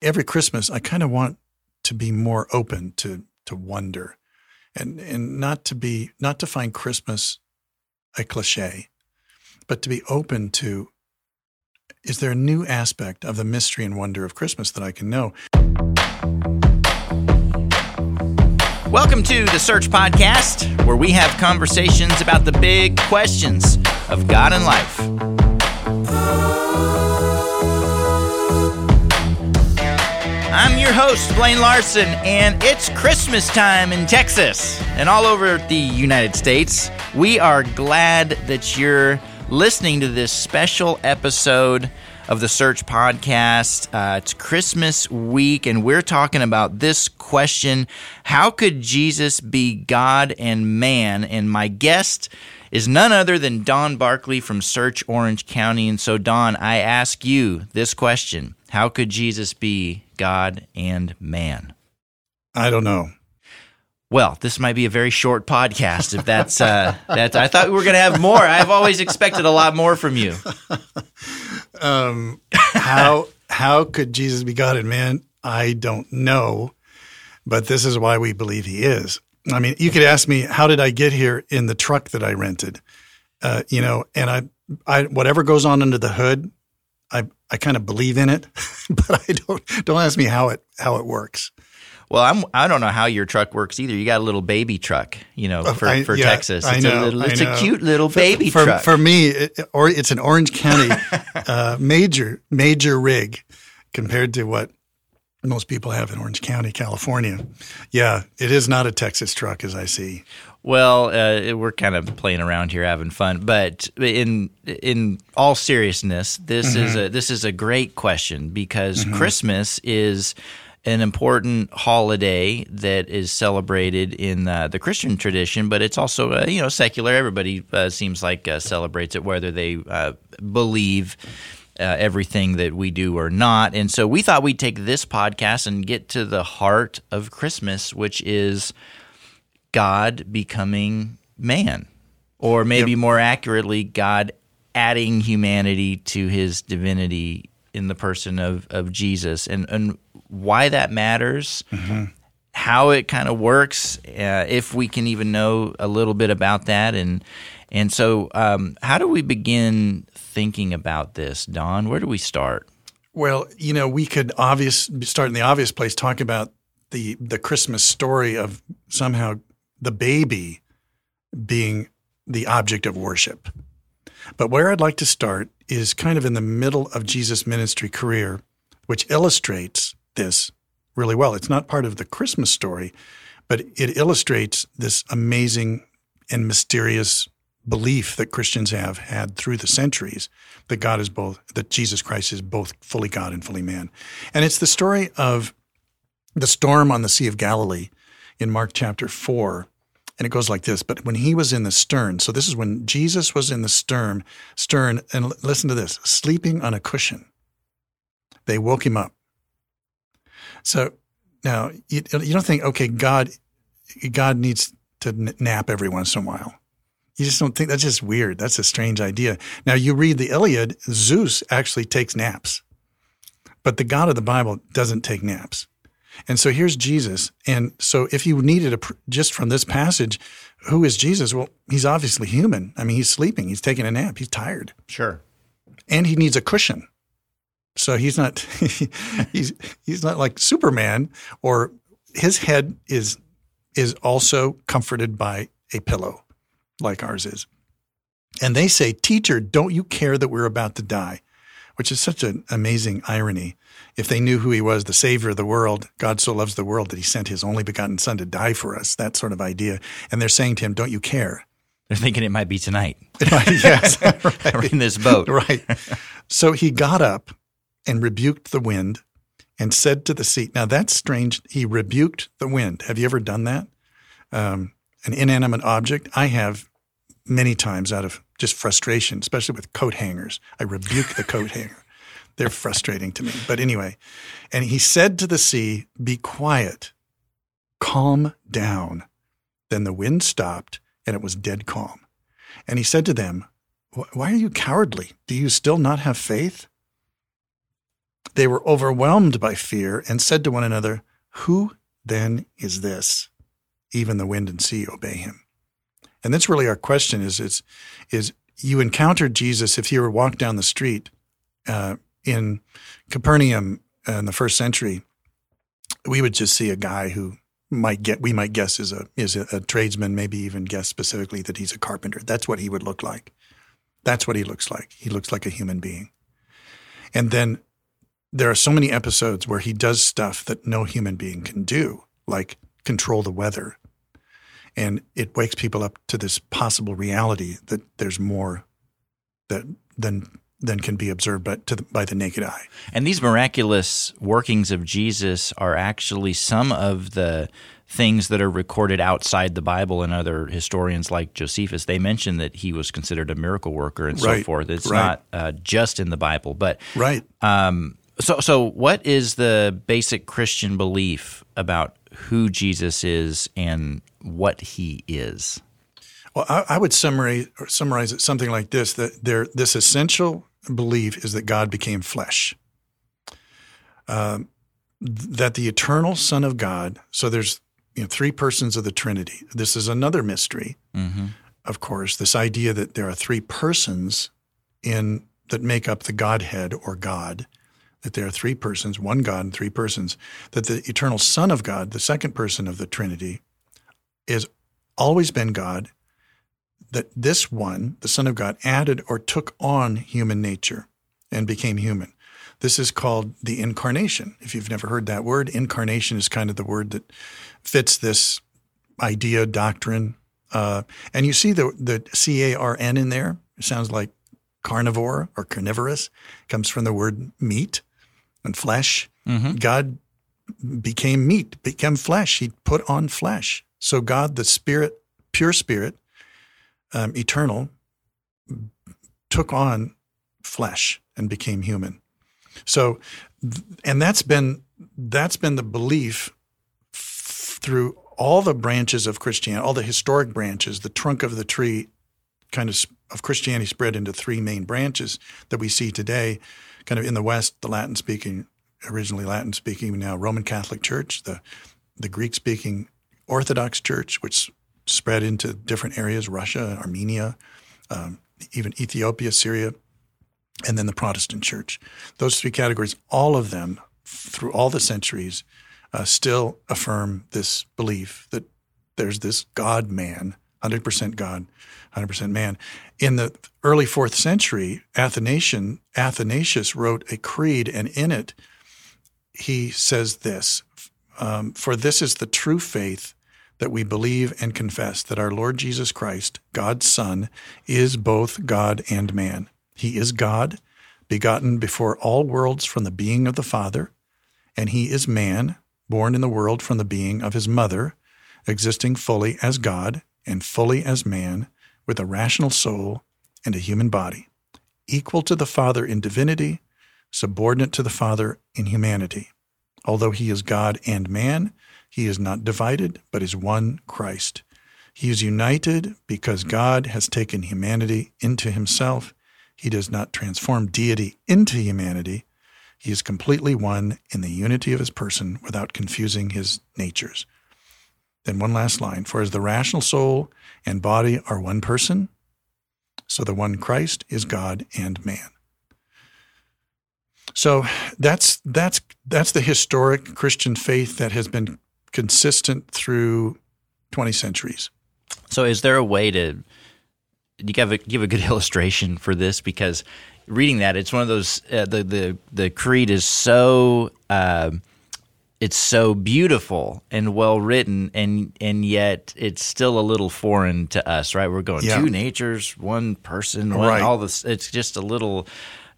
every Christmas, I kind of want to be more open to to wonder, and and not to be not to find Christmas a cliche, but to be open to. Is there a new aspect of the mystery and wonder of Christmas that I can know? Welcome to the Search Podcast, where we have conversations about the big questions of God and life. Host, Blaine Larson, and it's Christmas time in Texas and all over the United States. We are glad that you're listening to this special episode of the Search Podcast. Uh, it's Christmas week, and we're talking about this question How could Jesus be God and man? And my guest is none other than Don Barkley from Search Orange County. And so, Don, I ask you this question How could Jesus be God and man? I don't know. Well, this might be a very short podcast. If that's uh, that, I thought we were going to have more. I've always expected a lot more from you. Um, how how could Jesus be God and man? I don't know, but this is why we believe He is. I mean, you could ask me, how did I get here in the truck that I rented? Uh, you know, and I, I whatever goes on under the hood, I I kind of believe in it, but I don't don't ask me how it how it works. Well, I'm I don't know how your truck works either. You got a little baby truck, you know, for, I- for yeah, Texas. I It's know, a little, it's a cute little For- baby for, truck. For me, it, or it's an Orange County uh, major major rig compared to what most people have in Orange County, California. Yeah, it is not a Texas truck as I see. Well, uh, we're kind of playing around here, having fun. But in in all seriousness, this is Mm-hmm. a this is a great question because Christmas is an important holiday that is celebrated in uh, the Christian tradition, but it's also uh, you know secular. Everybody uh, seems like uh, celebrates it, whether they uh, believe. Uh, everything that we do or not. And so we thought we'd take this podcast and get to the heart of Christmas, which is God becoming man, or maybe more accurately, God adding humanity to his divinity in the person of, of Jesus, and, and why that matters, how it kind of works, uh, if we can even know a little bit about that. And, and so, um, how do we begin thinking about this, Don? Where do we start? Well, you know, we could obvious start in the obvious place, talk about the the Christmas story of somehow the baby being the object of worship. But where I'd like to start is kind of in the middle of Jesus' ministry career, which illustrates this really well. It's not part of the Christmas story, but it illustrates this amazing and mysterious belief that Christians have had through the centuries that God is both, that Jesus Christ is both fully God and fully man. And it's the story of the storm on the Sea of Galilee in Mark chapter 4. And it goes like this But when he was in the stern, so this is when Jesus was in the stern, stern, and l- listen to this sleeping on a cushion, they woke him up. So now you, you don't think, okay, God, God needs to n- nap every once in a while. You just don't think that's just weird. That's a strange idea. Now you read the Iliad, Zeus actually takes naps, but the God of the Bible doesn't take naps. And so here's Jesus. And so if you needed a, pr- just from this passage, who is Jesus? Well, he's obviously human. I mean, he's sleeping, he's taking a nap, he's tired, Sure. and he needs a cushion. So he's not he's he's not like Superman or his head is is also comforted by a pillow like ours is. And they say, "Teacher, don't you care that we're about to die?" Which is such an amazing irony. If they knew who he was, the savior of the world, God so loves the world that he sent his only begotten son to die for us, that sort of idea. And they're saying to him, "Don't you care?" They're thinking it might be tonight. yes. We're in this boat. right. So he got up and rebuked the wind and said to the sea, Now that's strange. He rebuked the wind. Have you ever done that? Um, an inanimate object? I have many times out of just frustration, especially with coat hangers. I rebuke the coat hanger. They're frustrating to me. But anyway, and he said to the sea, Be quiet, calm down. Then the wind stopped and it was dead calm. And he said to them, Why are you cowardly? Do you still not have faith? They were overwhelmed by fear and said to one another, Who then is this? Even the wind and sea obey him. And that's really our question is, is, is you encountered Jesus if you were walked down the street uh, in Capernaum uh, in the first century, we would just see a guy who might get we might guess is a is a, a, tradesman, maybe even guess specifically that he's a carpenter. That's what he would look like. That's what he looks like. He looks like a human being. And then there are so many episodes where he does stuff that no human being can do, like control the weather. And it wakes people up to this possible reality that there's more that than than can be observed by, the, by the naked eye. And these miraculous workings of Jesus are actually some of the things that are recorded outside the Bible and other historians like Josephus. They mention that he was considered a miracle worker and right. so forth. It's right. not uh, just in the Bible, but right. Um, so, so what is the basic Christian belief about who Jesus is and what he is? Well, I, I would summarize summarize it something like this: that there, this essential belief is that God became flesh. Um, that the eternal Son of God, so there's you know, three persons of the Trinity. This is another mystery, mm-hmm. of course. This idea that there are three persons in that make up the Godhead or God, that there are three persons, one God and three persons. That the eternal Son of God, the second person of the Trinity, is always been God that this one, the Son of God, added or took on human nature and became human. This is called the incarnation. If you've never heard that word, incarnation is kind of the word that fits this idea, doctrine. Uh, and you see the, the C A R N in there. It sounds like carnivore or carnivorous. It comes from the word meat and flesh. Mm-hmm. God became meat, became flesh. He put on flesh. So God, the spirit, pure spirit, um, eternal, took on flesh and became human. So, and that's been that's been the belief through all the branches of Christianity, all the historic branches. The trunk of the tree, kind of of Christianity, spread into three main branches that we see today. Kind of in the West, the Latin speaking, originally Latin speaking, now Roman Catholic Church, the the Greek speaking Orthodox Church, which spread into different areas Russia, Armenia, um, even Ethiopia, Syria, and then the Protestant church. Those three categories, all of them through all the centuries, uh, still affirm this belief that there's this God man, 100% God, 100% man. In the early fourth century, Athanasian, Athanasius wrote a creed, and in it, he says this um, For this is the true faith that we believe and confess that our Lord Jesus Christ, God's Son, is both God and man. He is God, begotten before all worlds from the being of the Father, and he is man, born in the world from the being of his mother, existing fully as God and fully as man, with a rational soul and a human body, equal to the Father in divinity, subordinate to the Father in humanity. Although he is God and man, he is not divided, but is one Christ. He is united because God has taken humanity into himself. He does not transform deity into humanity. He is completely one in the unity of his person without confusing his natures. Then one last line For as the rational soul and body are one person, so the one Christ is God and man. So that's that's that's the historic Christian faith that has been consistent through 20 centuries. So, is there a way to you give a, give a good illustration for this? Because reading that, it's one of those uh, the the the creed is so uh, it's so beautiful and well written, and and yet it's still a little foreign to us, right? We're going yeah. two natures, one person, one, right. all this. It's just a little.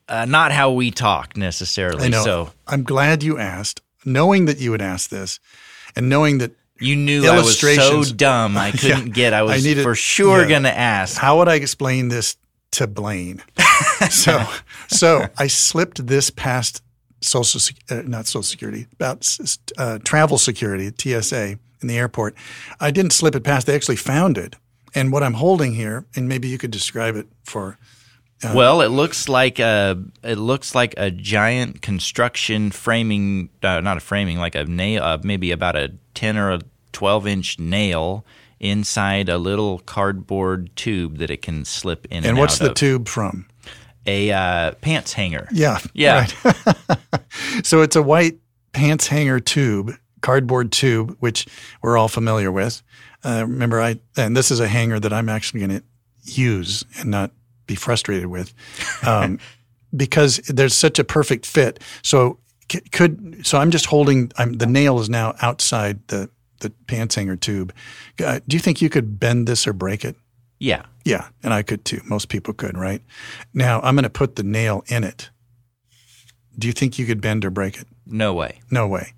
Uh, not how we talk necessarily. I know. So I'm glad you asked, knowing that you would ask this, and knowing that you knew I was so dumb I couldn't yeah, get. I was I needed, for sure yeah. going to ask. How would I explain this to Blaine? so, so I slipped this past social, uh, not social security, about uh, travel security, TSA in the airport. I didn't slip it past. They actually found it. And what I'm holding here, and maybe you could describe it for Uh, well, it looks like a it looks like a giant construction framing, uh, not a framing, like a nail, uh, maybe about a ten or a twelve inch nail inside a little cardboard tube that it can slip in. And, and what's the of. tube from? A uh, pants hanger. Yeah, Yeah. right. so it's a white pants hanger tube, cardboard tube, which we're all familiar with. Uh, remember, I and this is a hanger that I'm actually going to use and not be frustrated with, um, because there's such a perfect fit. So c- could so I'm just holding. I'm, the nail is now outside the the pants hanger tube. Uh, do you think you could bend this or break it? Yeah. Yeah, and I could too. Most people could, right? Now I'm going to put the nail in it. Do you think you could bend or break it? No way. No way,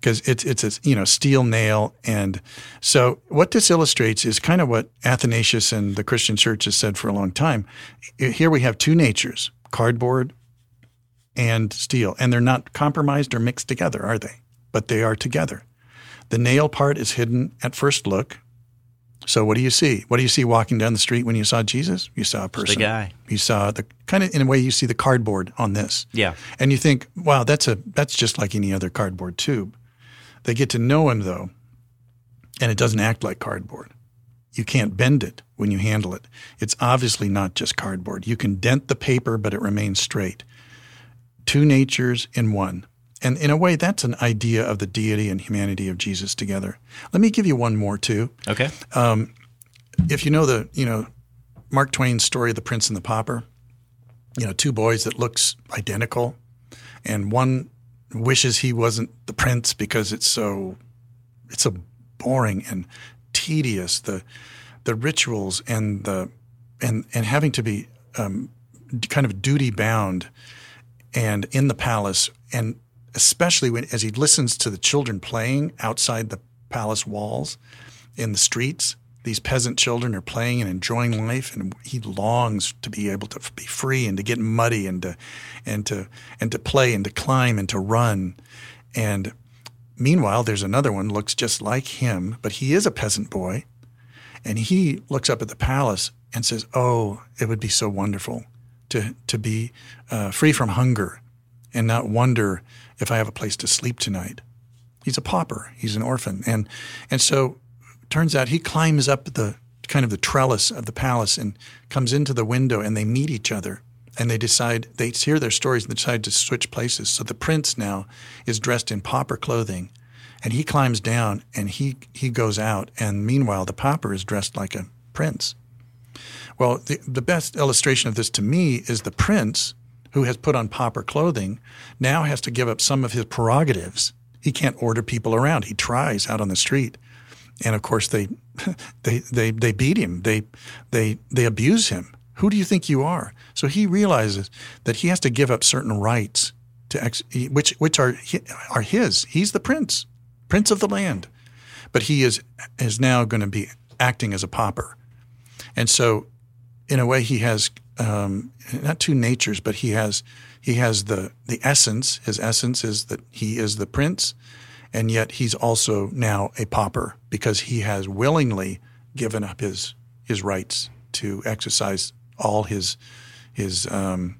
because it's it's a you know steel nail, and so what this illustrates is kind of what Athanasius and the Christian Church has said for a long time. Here we have two natures: cardboard and steel, and they're not compromised or mixed together, are they? But they are together. The nail part is hidden at first look. So what do you see? What do you see walking down the street when you saw Jesus? You saw a person. guy. You saw the kind of in a way you see the cardboard on this. Yeah. And you think, wow, that's a that's just like any other cardboard tube. They get to know him though, and it doesn't act like cardboard. You can't bend it when you handle it. It's obviously not just cardboard. You can dent the paper, but it remains straight. Two natures in one. And in a way, that's an idea of the deity and humanity of Jesus together. Let me give you one more too. Okay. If you know the, you know, Mark Twain's story, of The Prince and the Pauper, you know, two boys that looks identical, and one wishes he wasn't the prince because it's so, it's so boring and tedious. The, the rituals and the, and and having to be um, kind of duty bound, and in the palace, and especially when as he listens to the children playing outside the palace walls, in the streets. These peasant children are playing and enjoying life, and he longs to be able to be free and to get muddy and to and to and to play and to climb and to run. And meanwhile, there's another one looks just like him, but he is a peasant boy, and he looks up at the palace and says, "Oh, it would be so wonderful to to be uh, free from hunger and not wonder if I have a place to sleep tonight." He's a pauper. He's an orphan, and and so turns out he climbs up the kind of the trellis of the palace and comes into the window, and they meet each other. And they decide they hear their stories and decide to switch places. So the prince now is dressed in pauper clothing, and he climbs down and he he goes out. And meanwhile, the pauper is dressed like a prince. Well, the, the best illustration of this to me is the prince who has put on pauper clothing now has to give up some of his prerogatives. He can't order people around. He tries out on the street. And of course they they they they beat him. They they they abuse him. Who do you think you are? So he realizes that he has to give up certain rights to ex, which which are are his. He's the prince, prince of the land. But he is is now going to be acting as a pauper. And so in a way he has um, not two natures, but he has he has the the essence. His essence is that he is the prince, and yet he's also now a pauper because he has willingly given up his his rights to exercise all his his um,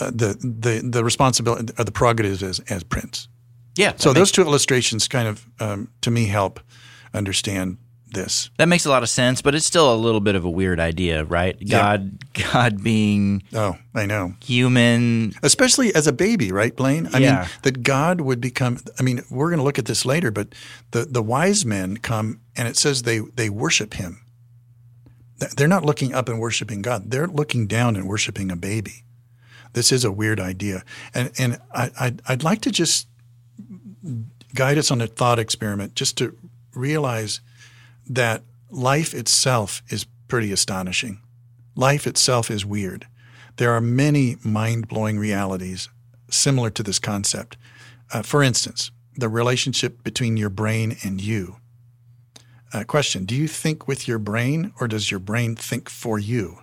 uh, the the the responsibility or the prerogatives as as prince. Yeah. So those two illustrations kind of um, to me help understand this. That makes a lot of sense, but it's still a little bit of a weird idea, right? Yeah. God, God being Oh, I know. human. especially as a baby, right, Blaine? I Yeah. mean, that God would become. I mean, we're going to look at this later, but the the wise men come, and it says they they worship Him. They're not looking up and worshiping God. They're looking down and worshiping a baby. This is a weird idea, and and I I'd, I'd like to just guide us on a thought experiment, just to realize that life itself is pretty astonishing. Life itself is weird. There are many mind blowing realities similar to this concept. Uh, for instance, the relationship between your brain and you. Uh, question Do you think with your brain or does your brain think for you?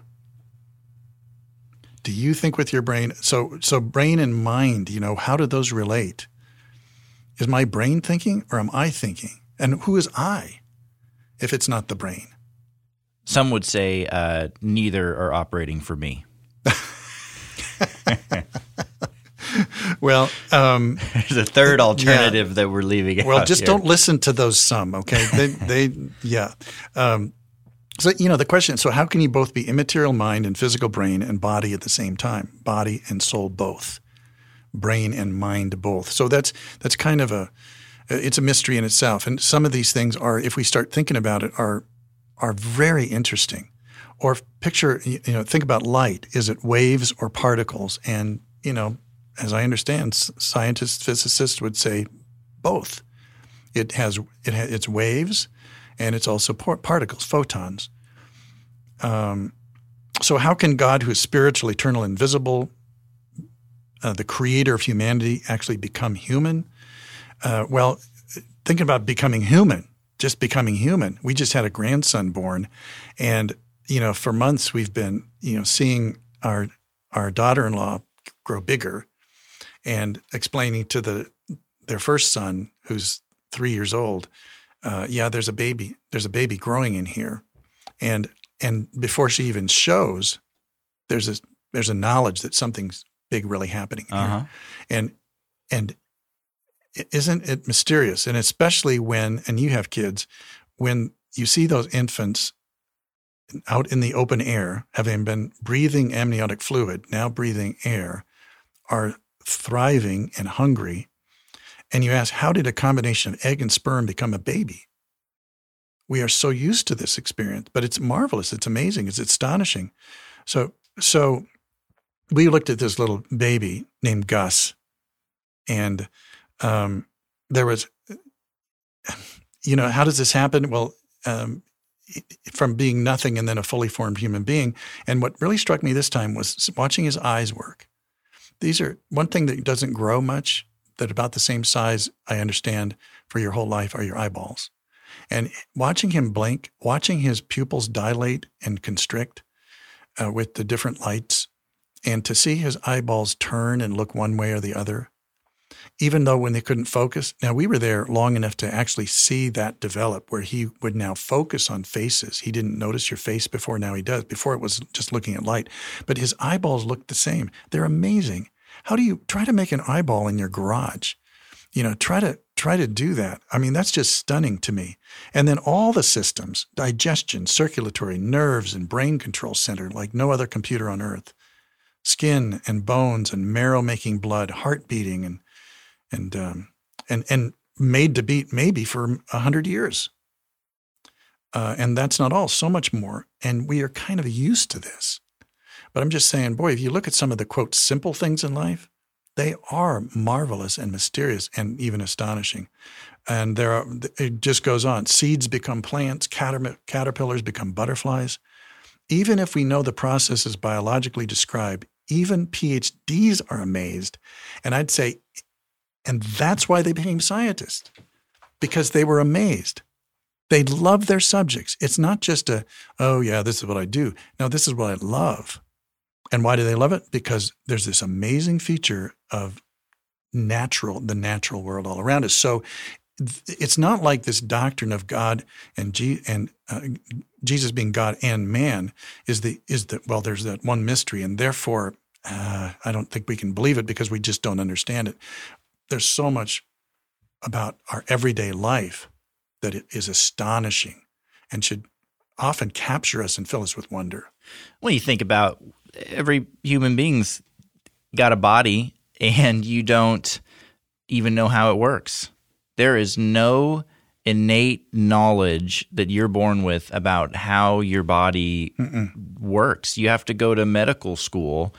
Do you think with your brain? So, so brain and mind, you know, how do those relate? Is my brain thinking or am I thinking? And who is I if it's not the brain. Some would say uh, neither are operating for me. well, um, there's a third alternative yeah. that we're leaving. Well, just here. don't listen to those some. Okay, they, they yeah. Um, so you know the question. So how can you both be immaterial mind and physical brain and body at the same time? Body and soul both, brain and mind both. So that's that's kind of a it's a mystery in itself. And some of these things are, if we start thinking about it, are are very interesting. Or picture, you know, think about light. Is it waves or particles? And you know, as I understand, scientists, physicists would say both. It has it ha- it's waves, and it's also par- particles, photons. Um, so how can God, who is spiritual, eternal, invisible, uh, the creator of humanity, actually become human? Uh, well, thinking about becoming human, just becoming human. We just had a grandson born, and you know, for months we've been, you know, seeing our our daughter-in-law grow bigger, and explaining to the their first son, who's three years old, uh, yeah, there's a baby, there's a baby growing in here, and and before she even shows, there's a there's a knowledge that something's big really happening uh-huh. here, and and isn't it mysterious? And especially when, and you have kids, when you see those infants out in the open air, having been breathing amniotic fluid, now breathing air, are thriving and hungry. And you ask, how did a combination of egg and sperm become a baby? We are so used to this experience, but it's marvelous. It's amazing. It's astonishing. So, so we looked at this little baby named Gus, and um, there was, you know, how does this happen? Well, um, from being nothing and then a fully formed human being. And what really struck me this time was watching his eyes work. These are one thing that doesn't grow much, that about the same size, I understand, for your whole life are your eyeballs. And watching him blink, watching his pupils dilate and constrict uh, with the different lights, and to see his eyeballs turn and look one way or the other, even though when they couldn't focus. Now, we were there long enough to actually see that develop where he would now focus on faces. He didn't notice your face before, now he does. Before it was just looking at light, but his eyeballs looked the same. They're amazing. How do you try to make an eyeball in your garage? You know, try to try to do that. I mean, that's just stunning to me. And then all the systems, digestion, circulatory, nerves, and brain control center like no other computer on earth. Skin and bones and marrow making blood, heart beating and and um, and and made to beat maybe for a hundred years. Uh, and that's not all. So much more, and we are kind of used to this. But I'm just saying, boy, if you look at some of the quote simple things in life, they are marvelous and mysterious and even astonishing. And there are, it just goes on. Seeds become plants, caterpillars become butterflies. Even if we know the process is biologically described, even PhDs are amazed. And I'd say and that's why they became scientists, because they were amazed. They love their subjects. It's not just a, oh, yeah, this is what I do. No, this is what I love. And why do they love it? Because there's this amazing feature of natural, the natural world all around us. So it's not like this doctrine of God and, G, and uh, Jesus being God and man is the is the well. There's that one mystery, and therefore uh, I don't think we can believe it because we just don't understand it there's so much about our everyday life that it is astonishing and should often capture us and fill us with wonder. When you think about every human being's got a body and you don't even know how it works. There is no innate knowledge that you're born with about how your body Mm-mm. works. You have to go to medical school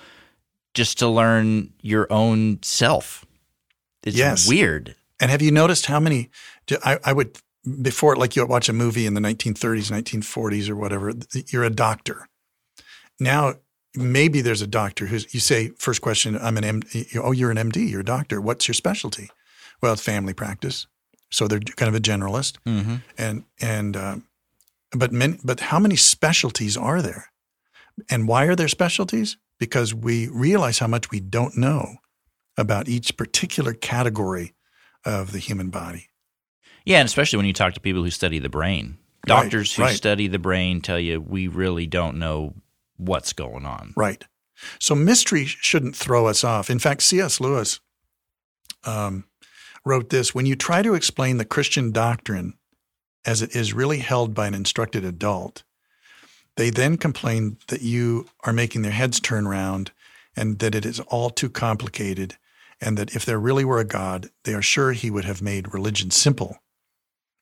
just to learn your own self. It's yes. weird. And have you noticed how many? I, I would before, like you watch a movie in the 1930s, 1940s, or whatever. You're a doctor. Now, maybe there's a doctor who's. You say first question. I'm an M. Oh, you're an MD. You're a doctor. What's your specialty? Well, it's family practice. So they're kind of a generalist. Mm-hmm. And and uh, but many, but how many specialties are there? And why are there specialties? Because we realize how much we don't know about each particular category of the human body. Yeah, and especially when you talk to people who study the brain. Doctors right, who right. study the brain tell you we really don't know what's going on. Right. So mystery shouldn't throw us off. In fact, C.S. Lewis um, wrote this When you try to explain the Christian doctrine as it is really held by an instructed adult, they then complain that you are making their heads turn round and that it is all too complicated, and that if there really were a God, they are sure he would have made religion simple,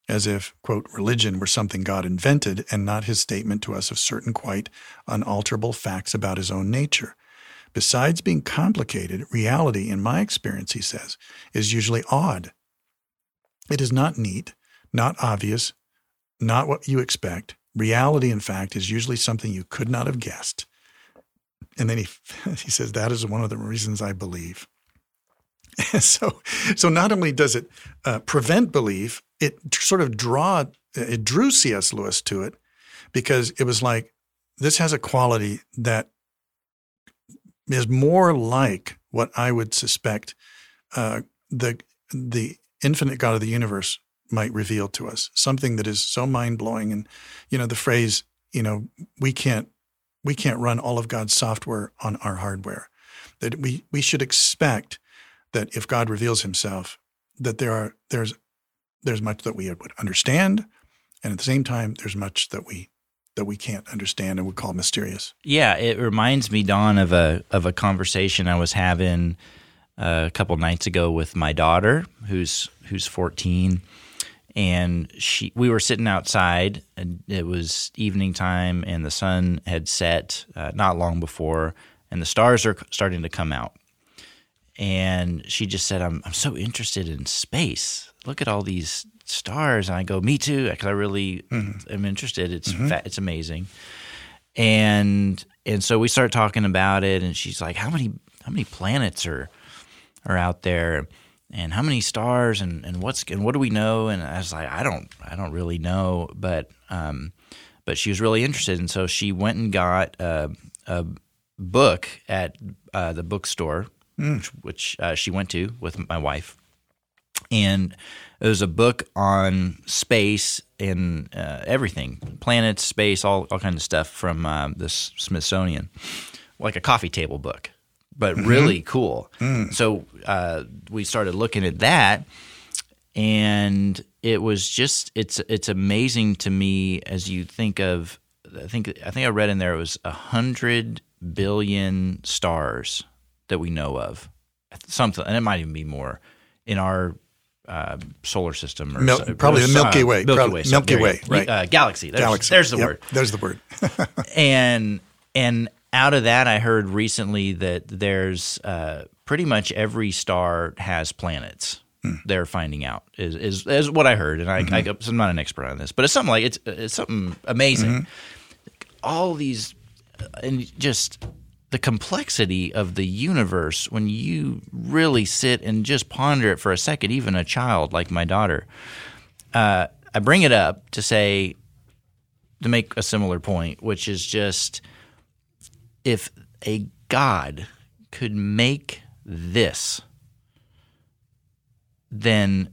as if, quote, religion were something God invented and not his statement to us of certain quite unalterable facts about his own nature. Besides being complicated, reality, in my experience, he says, is usually odd. It is not neat, not obvious, not what you expect. Reality, in fact, is usually something you could not have guessed. And then he, he says, that is one of the reasons I believe. so, so not only does it uh, prevent belief, it sort of draw, it drew C.S. Lewis to it because it was like, this has a quality that is more like what I would suspect uh, the the infinite God of the universe might reveal to us. Something that is so mind blowing, and you know the phrase, you know, we can't we can't run all of God's software on our hardware. That we we should expect that if God reveals Himself, that there are there's there's much that we would understand, and at the same time, there's much that we that we can't understand and would call mysterious. Yeah, it reminds me, Don, of a of a conversation I was having uh, a couple nights ago with my daughter, who's who's 14, and she we were sitting outside, and it was evening time, and the sun had set uh, not long before, and the stars are starting to come out. And she just said, "I'm I'm so interested in space. Look at all these stars and I go, me too, because I really mm-hmm. am interested. It's mm-hmm. fa- it's amazing, and and so we start talking about it, and she's like, how many how many planets are are out there, and how many stars, and and what's and what do we know? And I was like, I don't I don't really know, but um, but she was really interested, and so she went and got a, a book at uh, the bookstore, mm. which, which uh, she went to with my wife and it was a book on space and uh, everything planets space all, all kinds of stuff from uh, the smithsonian like a coffee table book but mm-hmm. really cool mm. so uh, we started looking at that and it was just it's it's amazing to me as you think of i think i think i read in there it was a hundred billion stars that we know of something and it might even be more in our uh, solar system or Mil- so, probably the Milky uh, Way, Milky probably, Way, so Milky Way, right? Uh, galaxy. There's, galaxy. There's the yep, word. There's the word. and and out of that, I heard recently that there's uh, pretty much every star has planets. Hmm. They're finding out is, is is what I heard, and I, mm-hmm. I am not an expert on this, but it's something like it's it's something amazing. Mm-hmm. All these and just the complexity of the universe when you really sit and just ponder it for a second, even a child like my daughter. Uh, I bring it up to say, to make a similar point, which is just if a God could make this, then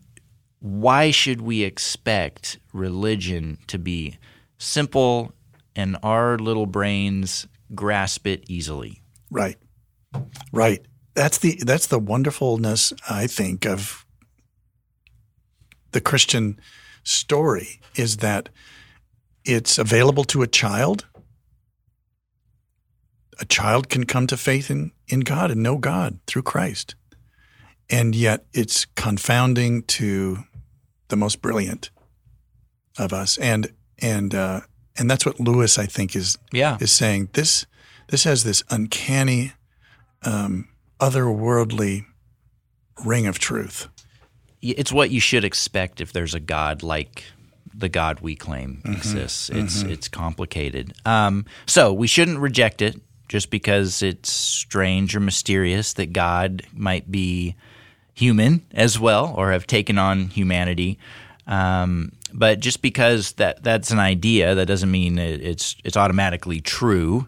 why should we expect religion to be simple and our little brains grasp it easily. Right. Right. That's the that's the wonderfulness I think of the Christian story is that it's available to a child. A child can come to faith in, in God and know God through Christ. And yet it's confounding to the most brilliant of us. And and uh, and that's what Lewis, I think, is yeah. is saying. This this has this uncanny, um, otherworldly ring of truth. It's what you should expect if there's a God like the God we claim mm-hmm. exists. It's mm-hmm. it's complicated. Um, so we shouldn't reject it just because it's strange or mysterious that God might be human as well or have taken on humanity. Um, but just because that that's an idea, that doesn't mean it, it's it's automatically true.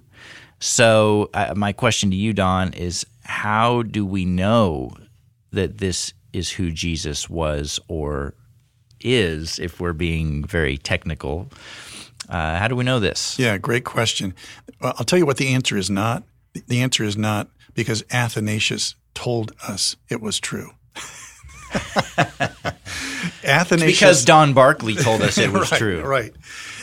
So uh, my question to you, Don, is how do we know that this is who Jesus was or is, if we're being very technical? Uh, how do we know this? Yeah, great question. Well, I'll tell you what the answer is not. The answer is not because Athanasius told us it was true. Athanasius, because Don Barkley told us it was right, true. Right.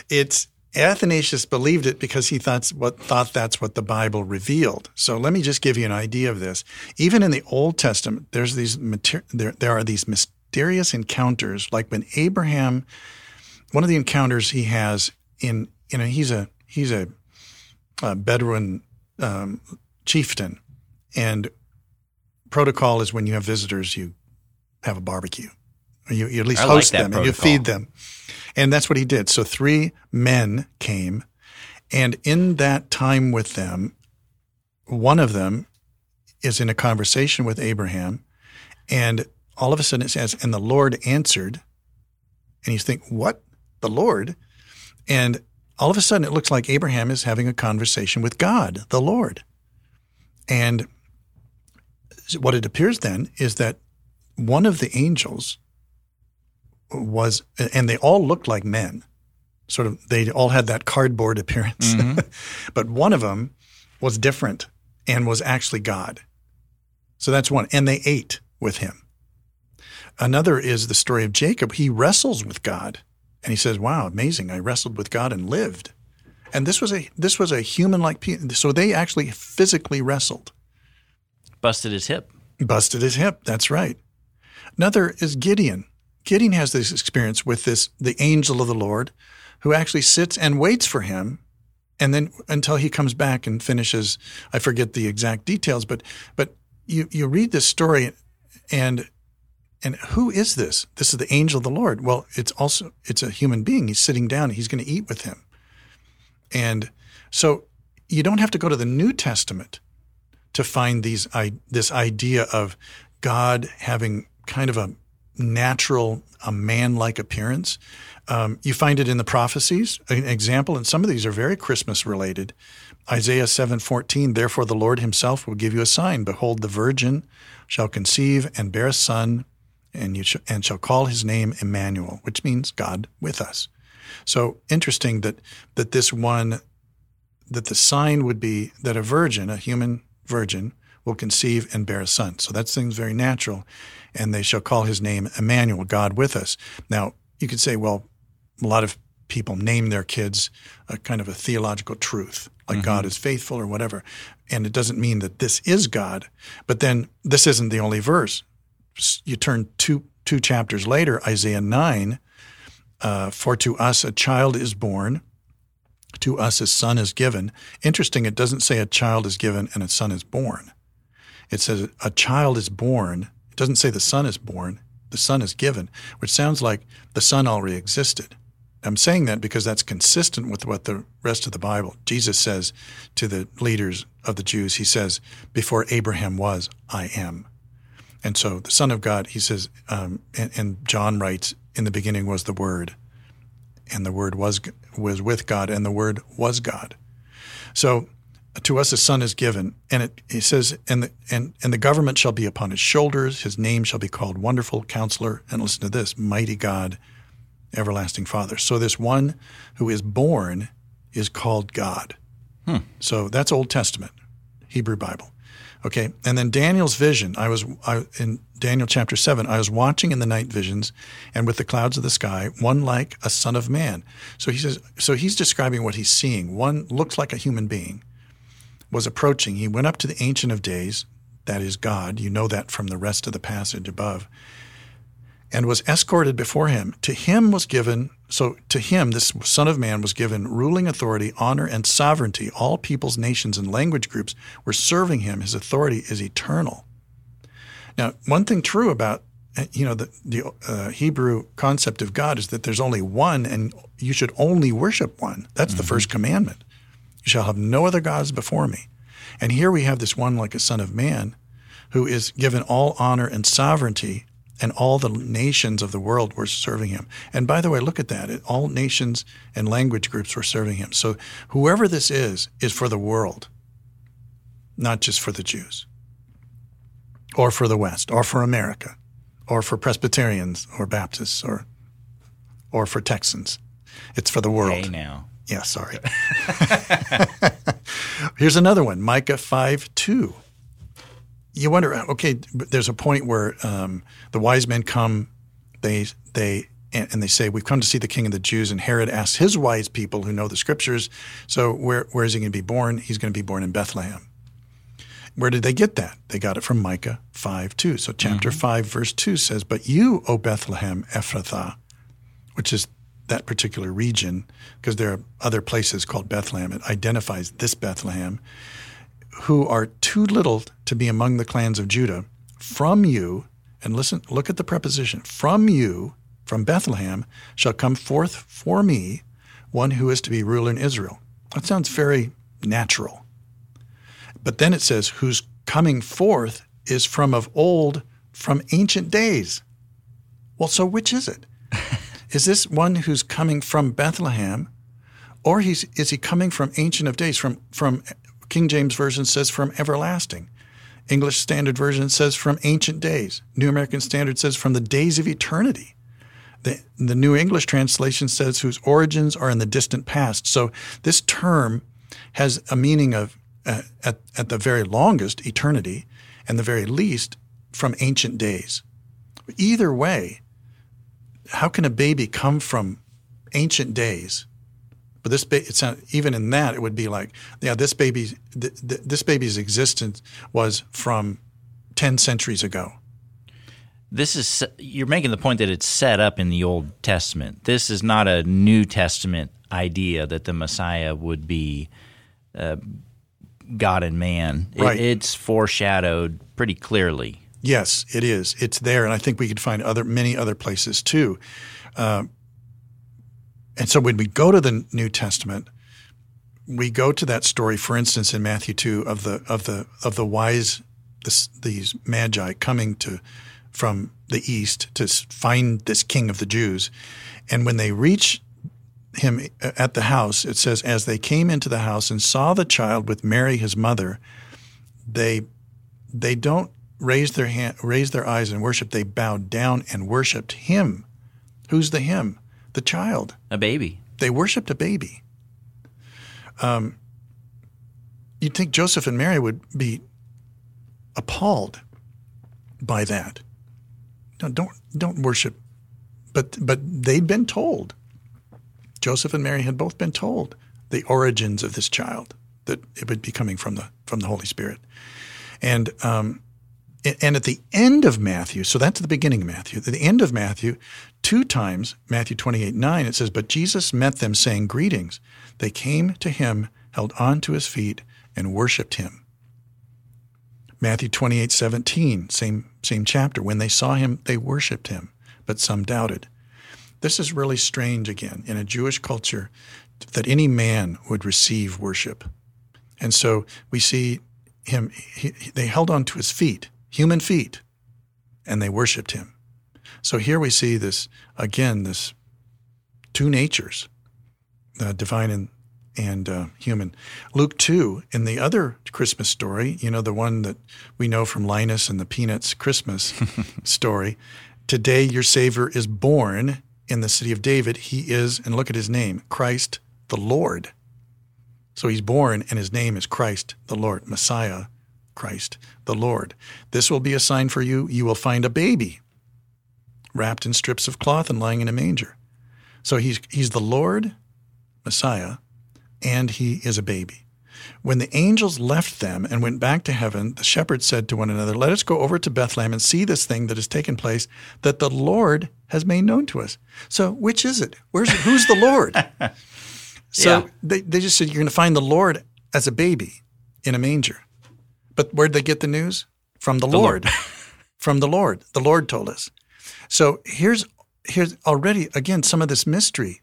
It's Athanasius believed it because he thought what thought that's what the Bible revealed. So let me just give you an idea of this. Even in the Old Testament, there's these mater- there there are these mysterious encounters, like when Abraham. One of the encounters he has in you know he's a he's a, a Bedouin um, chieftain, and protocol is when you have visitors, you have a barbecue. You, you at least I host that them and you feed them. And that's what he did. So three men came, and in that time with them, one of them is in a conversation with Abraham, and all of a sudden it says, "And the Lord answered," and you think, "What? The Lord?" And all of a sudden it looks like Abraham is having a conversation with God, the Lord, and what it appears then is that one of the angels was, and they all looked like men. Sort of, they all had that cardboard appearance, mm-hmm. but one of them was different and was actually God. So that's one. And they ate with him. Another is the story of Jacob. He wrestles with God, and he says, "Wow, amazing! I wrestled with God and lived." And this was a this was a human like. So they actually physically wrestled. Busted his hip. Busted his hip. That's right. Another is Gideon. Gideon has this experience with this the angel of the Lord, who actually sits and waits for him, and then until he comes back and finishes. I forget the exact details, but but you you read this story, and and who is this? This is the angel of the Lord. Well, it's also it's a human being. He's sitting down. He's going to eat with him, and so you don't have to go to the New Testament to find these this idea of God having kind of a natural, a man-like appearance. Um, you find it in the prophecies. An example, and some of these are very Christmas related. Isaiah 7:14, therefore the Lord himself will give you a sign. Behold, the virgin shall conceive and bear a son, and you sh- and shall call his name Emmanuel, which means God with us. So interesting that that this one that the sign would be that a virgin, a human virgin, will conceive and bear a son. So that seems very natural. And they shall call his name Emmanuel, God with us. Now, you could say, well, a lot of people name their kids a kind of a theological truth, like God is faithful or whatever. And it doesn't mean that this is God. But then this isn't the only verse. You turn two, two chapters later, Isaiah 9, uh, for to us a child is born to us a son is given. Interesting, it doesn't say a child is given and a son is born. It says a child is born. It doesn't say the son is born. The son is given, which sounds like the son already existed. I'm saying that because that's consistent with what the rest of the Bible. Jesus says to the leaders of the Jews, He says, Before Abraham was, I am. And so the Son of God, He says, um, and, and John writes, In the beginning was the Word, and the Word was was with God, and the Word was God. So to us a son is given, and it, he says, and the and and the government shall be upon his shoulders. His name shall be called Wonderful Counselor, and listen to this, Mighty God, Everlasting Father. So this one who is born is called God. Hmm. So that's Old Testament, Hebrew Bible. Okay, and then Daniel's vision. I was I, in Daniel chapter seven. I was watching in the night visions, and with the clouds of the sky, one like a son of man. So he says. So he's describing what he's seeing. One looks like a human being, was approaching. He went up to the Ancient of Days, that is God. You know that from the rest of the passage above, and was escorted before him. To him was given. So to him, this Son of Man was given ruling authority, honor, and sovereignty. All peoples, nations, and language groups were serving him. His authority is eternal. Now, one thing true about you know the the uh, Hebrew concept of God is that there's only one, and you should only worship one. That's the first commandment. You shall have no other gods before me. And here we have this one like a son of man, who is given all honor and sovereignty, and all the nations of the world were serving him. And by the way, look at that. All nations and language groups were serving him. So whoever this is, is for the world, not just for the Jews, or for the West, or for America, or for Presbyterians, or Baptists, or, or for Texans. It's for the world. Hey now. Yeah, sorry. Here's another one Micah 5 2. you wonder, okay, there's a point where um, the wise men come, they they and, they say, "We've come to see the King of the Jews." And Herod asks his wise people who know the Scriptures, "So where where is he going to be born? He's going to be born in Bethlehem." Where did they get that? They got it from Micah five two. So chapter mm-hmm. five verse two says, "But you, O Bethlehem Ephrathah," which is that particular region, because there are other places called Bethlehem. It identifies this Bethlehem who are too little to be among the clans of Judah, from you, and listen, look at the preposition, from you, from Bethlehem, shall come forth for me one who is to be ruler in Israel. That sounds very natural. But then it says, whose coming forth is from of old, from ancient days. Well, so which is it? Is this one who's coming from Bethlehem, or he's, is he coming from ancient of days, from, from King James Version says from everlasting. English Standard Version says from ancient days. New American Standard says from the days of eternity. The, the New English translation says whose origins are in the distant past. So this term has a meaning of, uh, at, at the very longest, eternity, and the very least, from ancient days. Either way, how can a baby come from ancient days but this ba- it's not, even in that it would be like, yeah, this baby's th- th- this baby's existence was from ten centuries ago. This is you're making the point that it's set up in the Old Testament. This is not a New Testament idea that the Messiah would be uh, God and man. Right. It, it's foreshadowed pretty clearly. Yes, it is. It's there, and I think we could find other many other places too. Uh, and so when we go to the New Testament, we go to that story, for instance, in Matthew two of the of the of the wise this, these magi coming to from the east to find this king of the Jews, and when they reach him at the house, it says, as they came into the house and saw the child with Mary his mother, they they don't raise their hand, raise their eyes and worshiped. They bowed down and worshipped him. Who's the him? the child. A baby. They worshiped a baby. Um, you'd think Joseph and Mary would be appalled by that. No, don't don't worship. But but they'd been told. Joseph and Mary had both been told the origins of this child that it would be coming from the from the Holy Spirit, and um, and at the end of Matthew, so that's the beginning of Matthew. At the end of Matthew, two times, Matthew 28 9, it says, But Jesus met them, saying, Greetings. They came to him, held on to his feet, and worshiped him. Matthew 28 17, same, same chapter. When they saw him, they worshiped him, but some doubted. This is really strange again in a Jewish culture that any man would receive worship. And so we see him, he, they held on to his feet human feet, and they worshiped him. So here we see this, again, this two natures, the divine and, and uh, human. Luke 2, in the other Christmas story, you know, the one that we know from Linus and the Peanuts Christmas story, today your Savior is born in the city of David. He is, and look at his name, Christ the Lord. So he's born, and his name is Christ the Lord, Messiah, Christ the Lord. This will be a sign for you. You will find a baby wrapped in strips of cloth and lying in a manger. So he's, he's the Lord, Messiah, and he is a baby. When the angels left them and went back to heaven, the shepherds said to one another, Let us go over to Bethlehem and see this thing that has taken place that the Lord has made known to us. So, which is it? Where's who's the Lord? so yeah. they, they just said, You're going to find the Lord as a baby in a manger. But where'd they get the news? From the, the Lord. Lord. From the Lord. The Lord told us. So here's here's already again some of this mystery.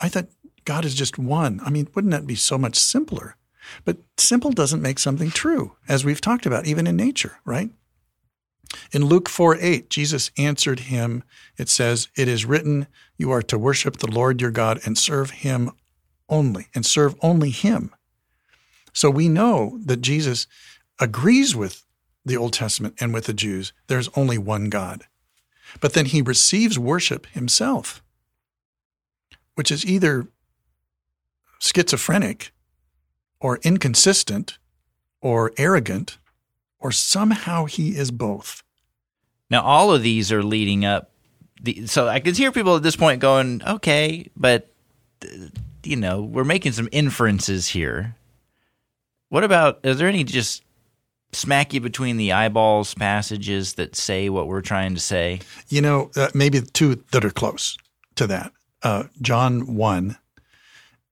I thought God is just one. I mean, wouldn't that be so much simpler? But simple doesn't make something true, as we've talked about, even in nature, right? In Luke 4 8, Jesus answered him, it says, It is written, You are to worship the Lord your God and serve him only, and serve only him. So we know that Jesus agrees with the Old Testament and with the Jews. There's only one God. But then he receives worship himself, which is either schizophrenic or inconsistent or arrogant or somehow he is both. Now, all of these are leading up. The, so I can hear people at this point going, okay, but, you know, we're making some inferences here. What about, is there any just smack you between the eyeballs passages that say what we're trying to say? You know, uh, maybe two that are close to that. Uh, John 1,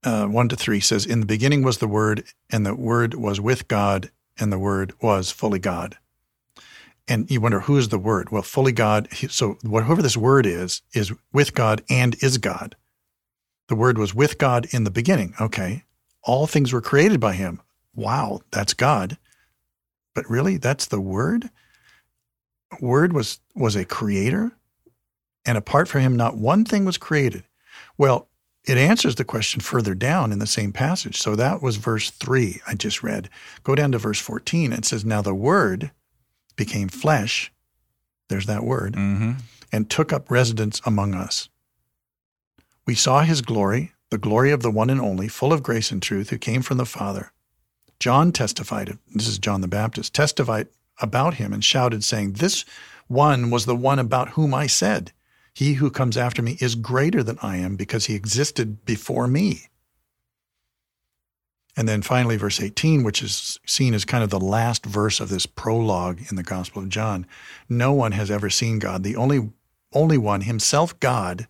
uh, 1 to 3 says, In the beginning was the Word, and the Word was with God, and the Word was fully God. And you wonder, who is the Word? Well, fully God. So, whoever this Word is, is with God and is God. The Word was with God in the beginning. Okay. All things were created by Him. Wow, that's God. But really, that's the Word? Word was, was a creator, and apart from Him, not one thing was created. Well, it answers the question further down in the same passage. So that was verse 3 I just read. Go down to verse 14. It says, Now the Word became flesh, there's that word, mm-hmm. and took up residence among us. We saw his glory, the glory of the one and only, full of grace and truth, who came from the Father. John testified, this is John the Baptist, testified about him and shouted, saying, This one was the one about whom I said, He who comes after me is greater than I am because he existed before me. And then finally, verse 18, which is seen as kind of the last verse of this prologue in the Gospel of John. No one has ever seen God. The only, only one, himself God,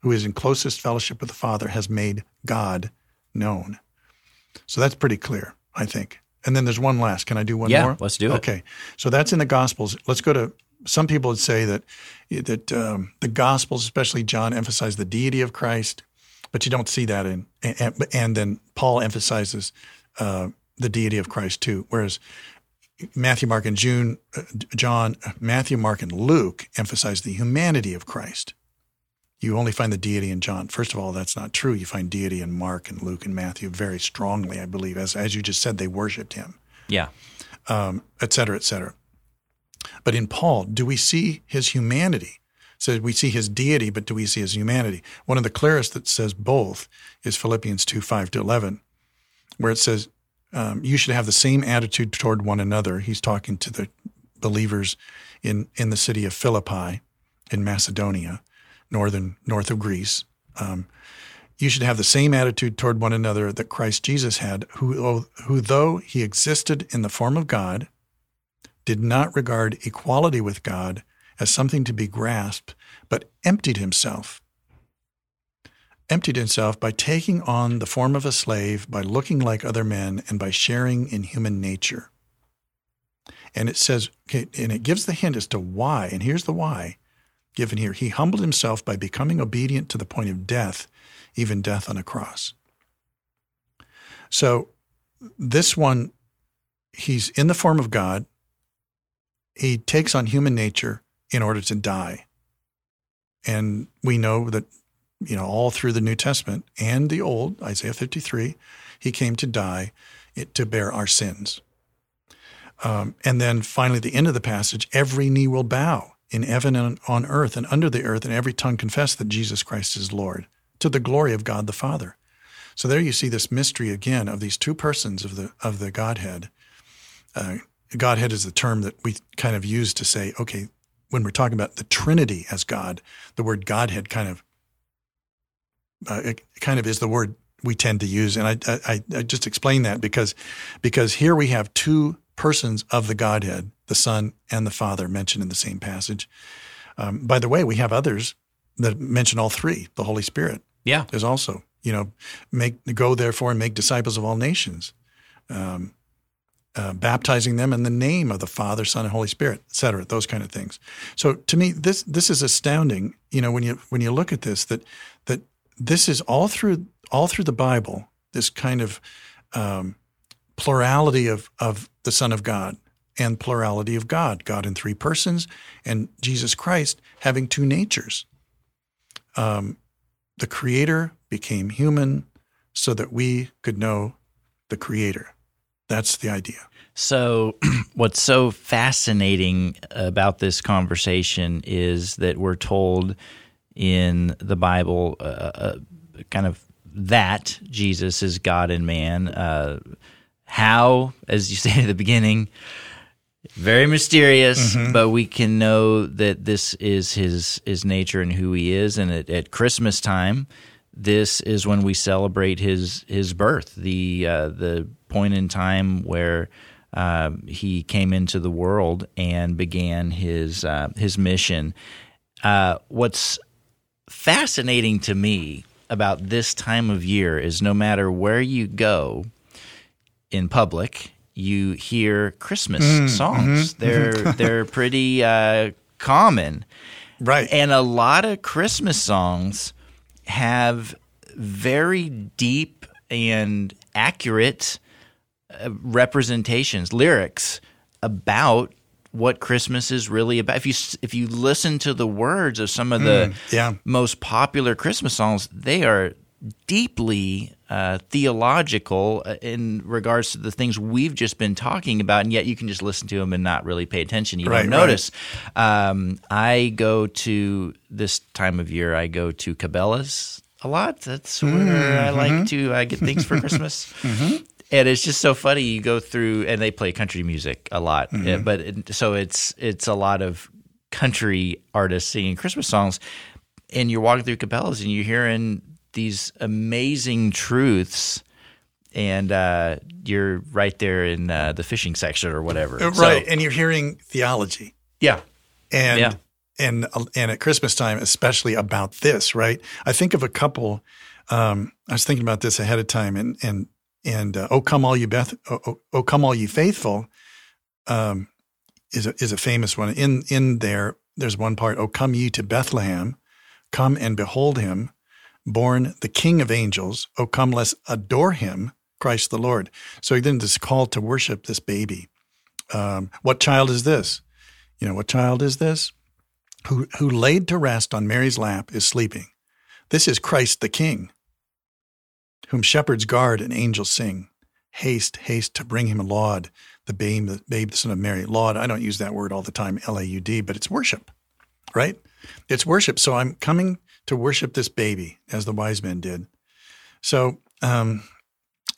who is in closest fellowship with the Father, has made God known. So that's pretty clear, I think. And then there's one last. Can I do one yeah, more? let's do it. Okay. So that's in the Gospels. Let's go to some people would say that that um, the Gospels, especially John, emphasize the deity of Christ but you don't see that in and, and then Paul emphasizes uh, the deity of Christ too, whereas Matthew, Mark, and June, uh, John, Matthew, Mark, and Luke emphasize the humanity of Christ. You only find the deity in John. First of all, that's not true. You find deity in Mark and Luke and Matthew very strongly, I believe. As as you just said, they worshipped him. Yeah. Um, et cetera, et cetera. But in Paul, do we see his humanity? So we see his deity, but do we see his humanity? One of the clearest that says both is Philippians 2 5 to 11, where it says, um, You should have the same attitude toward one another. He's talking to the believers in, in the city of Philippi in Macedonia, northern north of Greece. Um, you should have the same attitude toward one another that Christ Jesus had, who, who though he existed in the form of God, did not regard equality with God as something to be grasped, but emptied himself. Emptied himself by taking on the form of a slave, by looking like other men, and by sharing in human nature. And it says, and it gives the hint as to why, and here's the why given here. He humbled himself by becoming obedient to the point of death, even death on a cross. So this one, he's in the form of God. He takes on human nature in order to die. And we know that, you know, all through the New Testament and the Old, Isaiah 53, he came to die to bear our sins. Um, and then finally, the end of the passage, every knee will bow in heaven and on earth and under the earth, and every tongue confess that Jesus Christ is Lord to the glory of God the Father. So there you see this mystery again of these two persons of the of the Godhead. Uh, Godhead is the term that we kind of use to say, okay, when we're talking about the Trinity as God, the word Godhead kind of uh, it kind of is the word we tend to use, and I, I, I just explain that because because here we have two persons of the Godhead, the Son and the Father, mentioned in the same passage. Um, by the way, we have others that mention all three. The Holy Spirit, yeah, is also you know make go therefore and make disciples of all nations. Um, uh, baptizing them in the name of the Father, Son, and Holy Spirit, et cetera, those kind of things. So to me, this this is astounding. You know, when you when you look at this, that that this is all through all through the Bible. This kind of um, plurality of of the Son of God and plurality of God, God in three persons, and Jesus Christ having two natures. Um, the Creator became human so that we could know the Creator. That's the idea. So, what's so fascinating about this conversation is that we're told in the Bible uh, uh, kind of that Jesus is God and man. Uh, how, as you said at the beginning, Very mysterious, but we can know that this is his his nature and who he is. And at, at Christmas time, this is when we celebrate his his birth, the uh, the point in time where uh, he came into the world and began his uh, his mission. Uh, what's fascinating to me about this time of year is no matter where you go in public, you hear Christmas songs. They're they're pretty uh, common, Right. and a lot of Christmas songs have very deep and accurate uh, representations, lyrics about what Christmas is really about. If you if you listen to the words of some of the yeah. most popular Christmas songs, they are deeply uh, theological uh, in regards to the things we've just been talking about, and yet you can just listen to them and not really pay attention. You Right, don't right. notice. Um, I go to this time of year. I go to Cabela's a lot. That's where I Mm-hmm. like to uh, get things for Christmas. And it's just so funny. You go through, and they play country music a lot. Mm-hmm. But it, so it's it's a lot of country artists singing Christmas songs, and you're walking through Cabela's and you're hearing these amazing truths, and uh, you're right there in uh, the fishing section or whatever. Uh, So- right. and you're hearing theology. yeah. and Yeah. and and at Christmas time, especially about this, right? I think of a couple. Um, I was thinking about this ahead of time, and and and uh, "Oh come all you Beth, oh, oh, oh come all you faithful," um, is a, is a famous one. In in there, there's one part. "Oh come ye to Bethlehem, come and behold him, born the King of angels. Oh come, let's adore him, Christ the Lord." So he then this call to worship this baby. Um, what child is this? You know, what child is this? Who, who laid to rest on Mary's lap is sleeping. This is Christ the King, whom shepherds guard and angels sing. Haste, haste to bring him laud, the babe, the babe, the son of Mary. Laud, I don't use that word all the time, L A U D, but it's worship, right? It's worship. So I'm coming to worship this baby as the wise men did. So, um,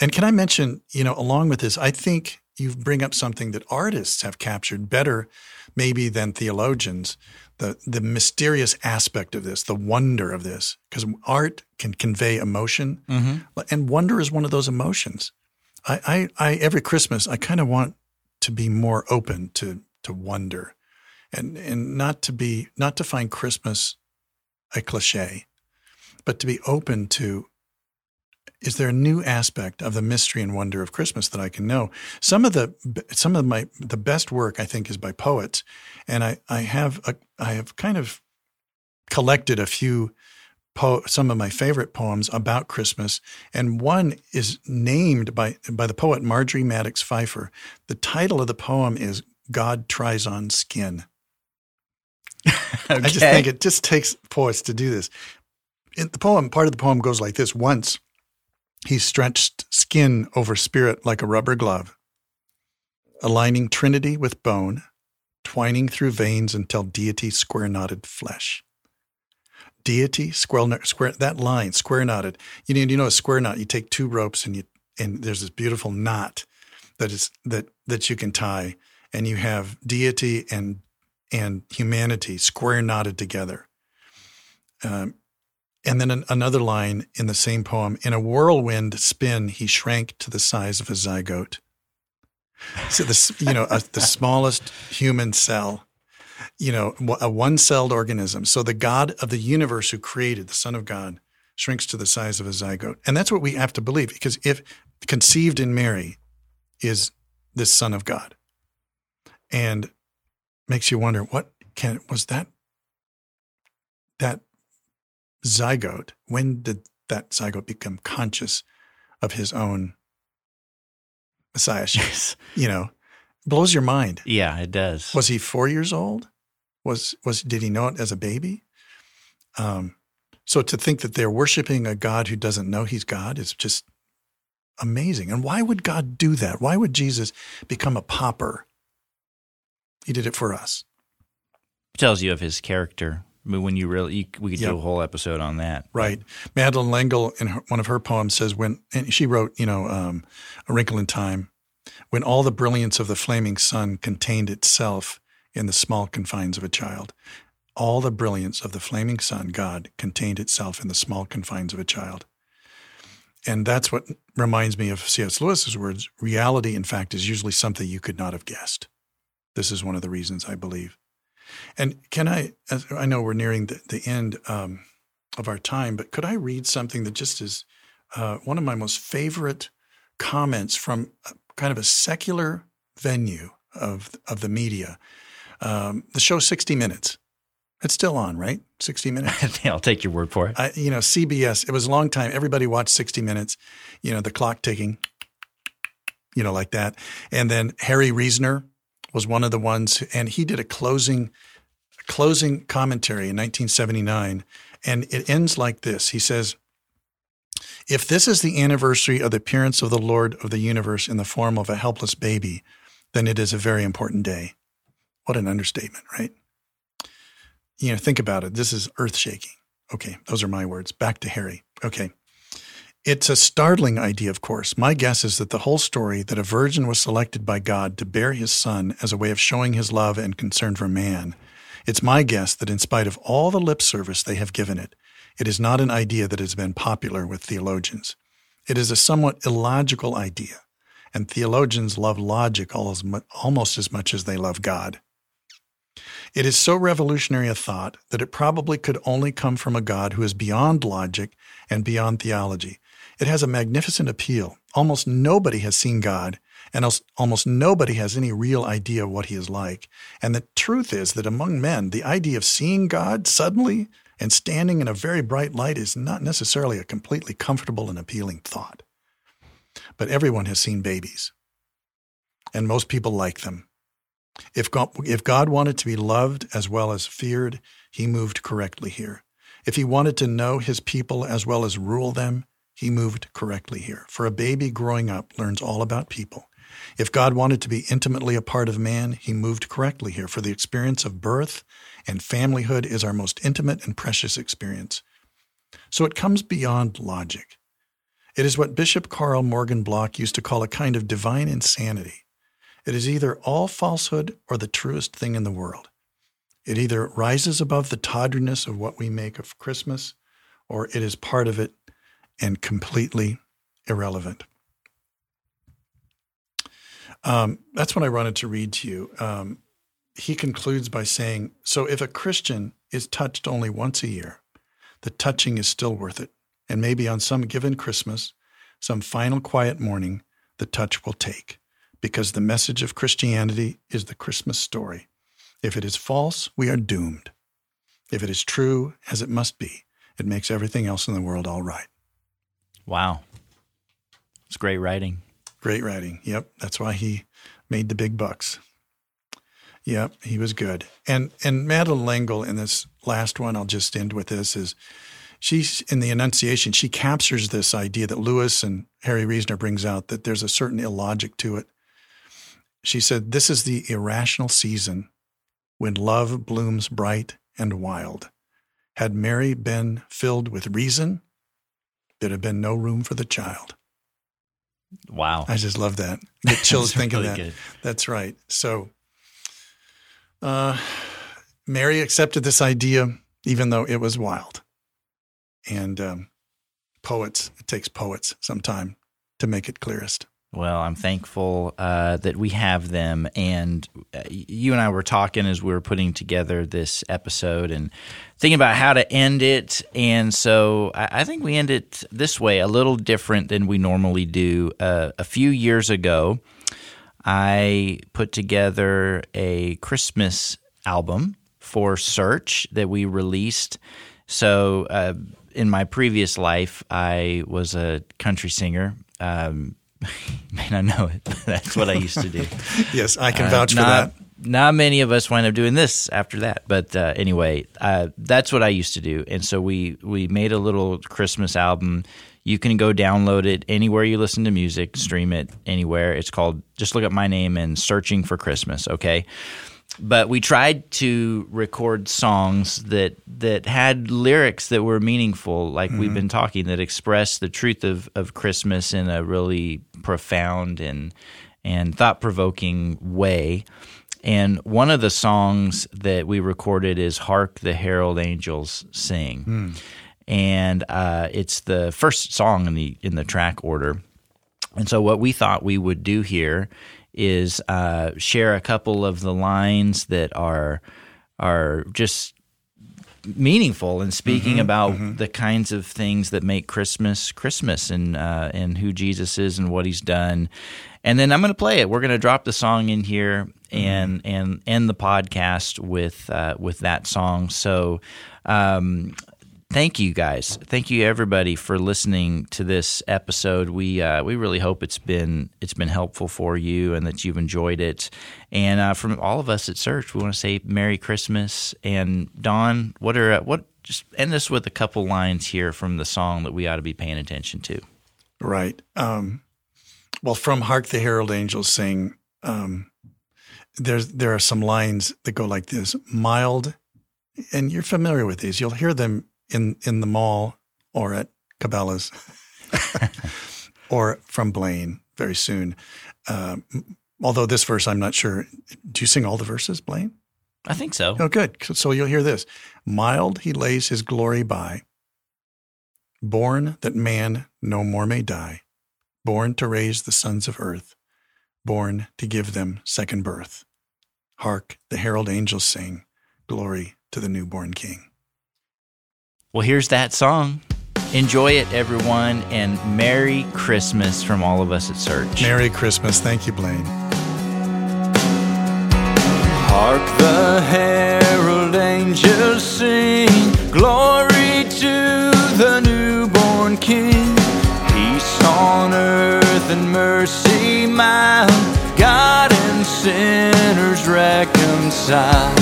and can I mention, you know, along with this, I think you bring up something that artists have captured better, maybe than theologians, the the mysterious aspect of this, the wonder of this, because art can convey emotion, and wonder is one of those emotions. I, I, I every Christmas I kind of want to be more open to to wonder, and and not to be not to find Christmas a cliche, but to be open to is there a new aspect of the mystery and wonder of Christmas that I can know? Some of the some of my the best work I think is by poets, and I I have a I have kind of collected a few po- some of my favorite poems about Christmas, and one is named by by the poet Marjorie Maddox Pfeiffer. The title of the poem is "God Tries on Skin." I just think it just takes poets to do this. In the poem, part of the poem goes like this: Once he stretched skin over spirit like a rubber glove, aligning trinity with bone, twining through veins until deity square knotted flesh. Deity square, square that line square knotted. You know, you know a square knot. You take two ropes and you and there's this beautiful knot that is that that you can tie, and you have deity and and humanity square knotted together. Um, and then an, another line in the same poem in a whirlwind spin, he shrank to the size of a zygote. So, this, you know, a, the smallest human cell, you know, a one celled organism. So, the God of the universe who created, the Son of God, shrinks to the size of a zygote. And that's what we have to believe because if conceived in Mary is this Son of God, and makes you wonder what can was that that zygote when did that zygote become conscious of his own messiahship? You know blows your mind. Yeah, it does. was he four years old? Was was did he know it as a baby? Um so to think that they're worshiping a god who doesn't know he's god is just amazing. And why would god do that? Why would jesus become a pauper he did it for us tells you of his character. I mean, when you really, you, we could Yep. do a whole episode on that. Right. Madeleine L'Engle, in her, one of her poems, says when and she wrote, you know, um, "A Wrinkle in Time," when all the brilliance of the flaming sun contained itself in the small confines of a child. All the brilliance of the flaming sun, God, contained itself in the small confines of a child. And that's what reminds me of C.S. Lewis's words reality, in fact, is usually something you could not have guessed. This is one of the reasons I believe. And can I, I know we're nearing the, the end um, of our time, but could I read something that just is uh, one of my most favorite comments from kind of a secular venue of, of the media? Um, the show 60 Minutes. It's still on, right? 60 Minutes. I'll take your word for it. I, you know, CBS, it was a long time. Everybody watched 60 Minutes, you know, the clock ticking, you know, like that. And then Harry Reasoner was one of the ones, and he did a closing a closing commentary in 1979, and it ends like this. He says, If this is the anniversary of the appearance of the Lord of the universe in the form of a helpless baby, then it is a very important day. What an understatement, right? You know, think about it. This is earth shaking. Okay, those are my words. Back to Harry. Okay. It's a startling idea, of course. My guess is that the whole story that a virgin was selected by God to bear his son as a way of showing his love and concern for man it's my guess that in spite of all the lip service they have given it, it is not an idea that has been popular with theologians. It is a somewhat illogical idea, and theologians love logic almost as much as they love God. It is so revolutionary a thought that it probably could only come from a God who is beyond logic and beyond theology. It has a magnificent appeal. Almost nobody has seen God, and almost nobody has any real idea of what he is like. And the truth is that among men, the idea of seeing God suddenly and standing in a very bright light is not necessarily a completely comfortable and appealing thought. But everyone has seen babies, and most people like them. If God, if God wanted to be loved as well as feared, he moved correctly here. If he wanted to know his people as well as rule them, he moved correctly here. For a baby growing up learns all about people. If God wanted to be intimately a part of man, he moved correctly here, for the experience of birth and familyhood is our most intimate and precious experience. So it comes beyond logic. It is what Bishop Karl Morgan Block used to call a kind of divine insanity. It is either all falsehood or the truest thing in the world. It either rises above the tawdriness of what we make of Christmas, or it is part of it and completely irrelevant. Um, that's what I wanted to read to you. Um, he concludes by saying So if a Christian is touched only once a year, the touching is still worth it. And maybe on some given Christmas, some final quiet morning, the touch will take, because the message of Christianity is the Christmas story. If it is false, we are doomed. If it is true, as it must be, it makes everything else in the world all right. Wow. It's great writing. Great writing. Yep. That's why he made the big bucks. Yep, he was good. And and Madeleine L'Engle in this last one, I'll just end with this, is she's in the Annunciation, she captures this idea that Lewis and Harry Reasoner brings out that there's a certain illogic to it. She said, This is the irrational season when love blooms bright and wild. Had Mary been filled with reason, there'd have been no room for the child. Wow. I just love that. Get chills thinking really that. Good. That's right. So uh, Mary accepted this idea, even though it was wild. And um, poets, it takes poets some time to make it clearest. Well, I'm thankful uh, that we have them. And uh, you and I were talking as we were putting together this episode and thinking about how to end it. And so I, I think we end it this way, a little different than we normally do. Uh, a few years ago, I put together a Christmas album for Search that we released. So, uh, in my previous life, I was a country singer. Um, may not know it, but that's what I used to do. yes, I can uh, vouch uh, for that. Not many of us wind up doing this after that, but uh, anyway, uh, that's what I used to do. And so we we made a little Christmas album. You can go download it anywhere you listen to music, stream it anywhere. It's called just look up my name and searching for Christmas. Okay but we tried to record songs that that had lyrics that were meaningful, like mm-hmm. we've been talking, that express the truth of, of Christmas in a really profound and and thought provoking way. And one of the songs that we recorded is "Hark the Herald Angels Sing," and uh, it's the first song in the in the track order. And so, what we thought we would do here is uh, share a couple of the lines that are are just meaningful and speaking about the kinds of things that make Christmas Christmas and uh, and who Jesus is and what He's done. And then I'm going to play it. We're going to drop the song in here and and end the podcast with uh, with that song. So. Um, thank you guys. Thank you everybody for listening to this episode. We uh, we really hope it's been it's been helpful for you and that you've enjoyed it. And uh, from all of us at search we want to say merry christmas. And don what are what just end us with a couple lines here from the song that we ought to be paying attention to. Right. Um, well, from "Hark the Herald Angels Sing," um, there's there are some lines that go like this: mild, and you're familiar with these. You'll hear them in in the mall or at Cabela's, or from Blaine very soon. Um, although this verse, I'm not sure. Do you sing all the verses, Blaine? i think so Oh, good. So you'll hear this: mild, he lays his glory by. Born that man no more may die, born to raise the sons of earth, born to give them second birth. Hark, the herald angels sing, glory to the newborn King. Well here's that song enjoy it everyone and merry christmas from all of us at search Merry Christmas. Thank you, Blaine. Hark the herald angels sing, glory to the newborn King. Peace on earth and mercy mild, God and sinners reconciled.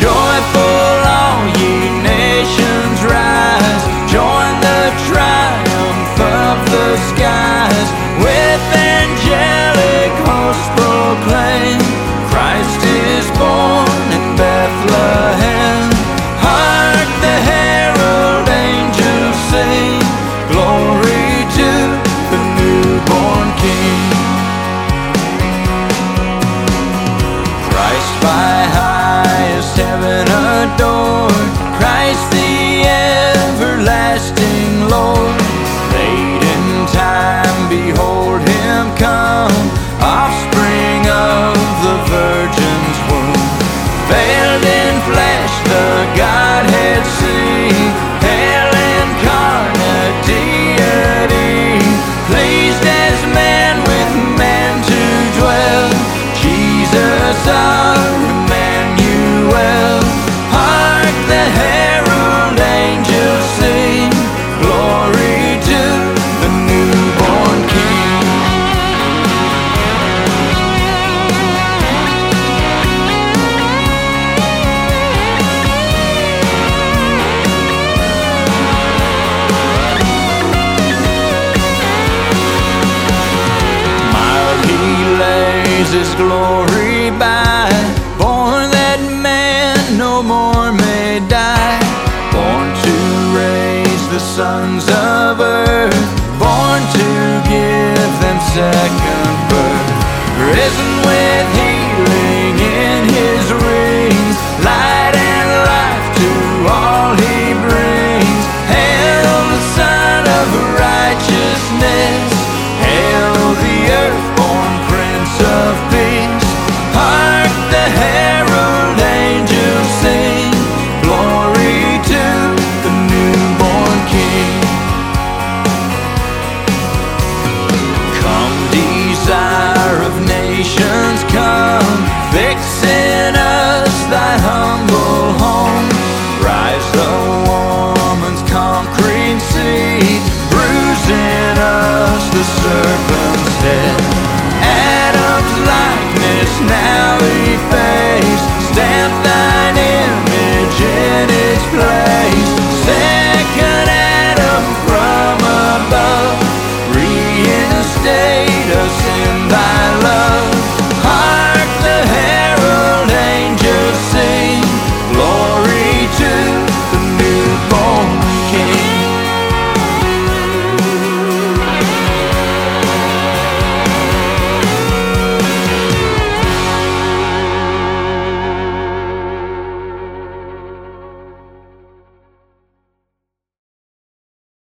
Joyful all ye his glory by, born that man no more may die, born to raise the sons of earth, born to give them second birth, risen with him.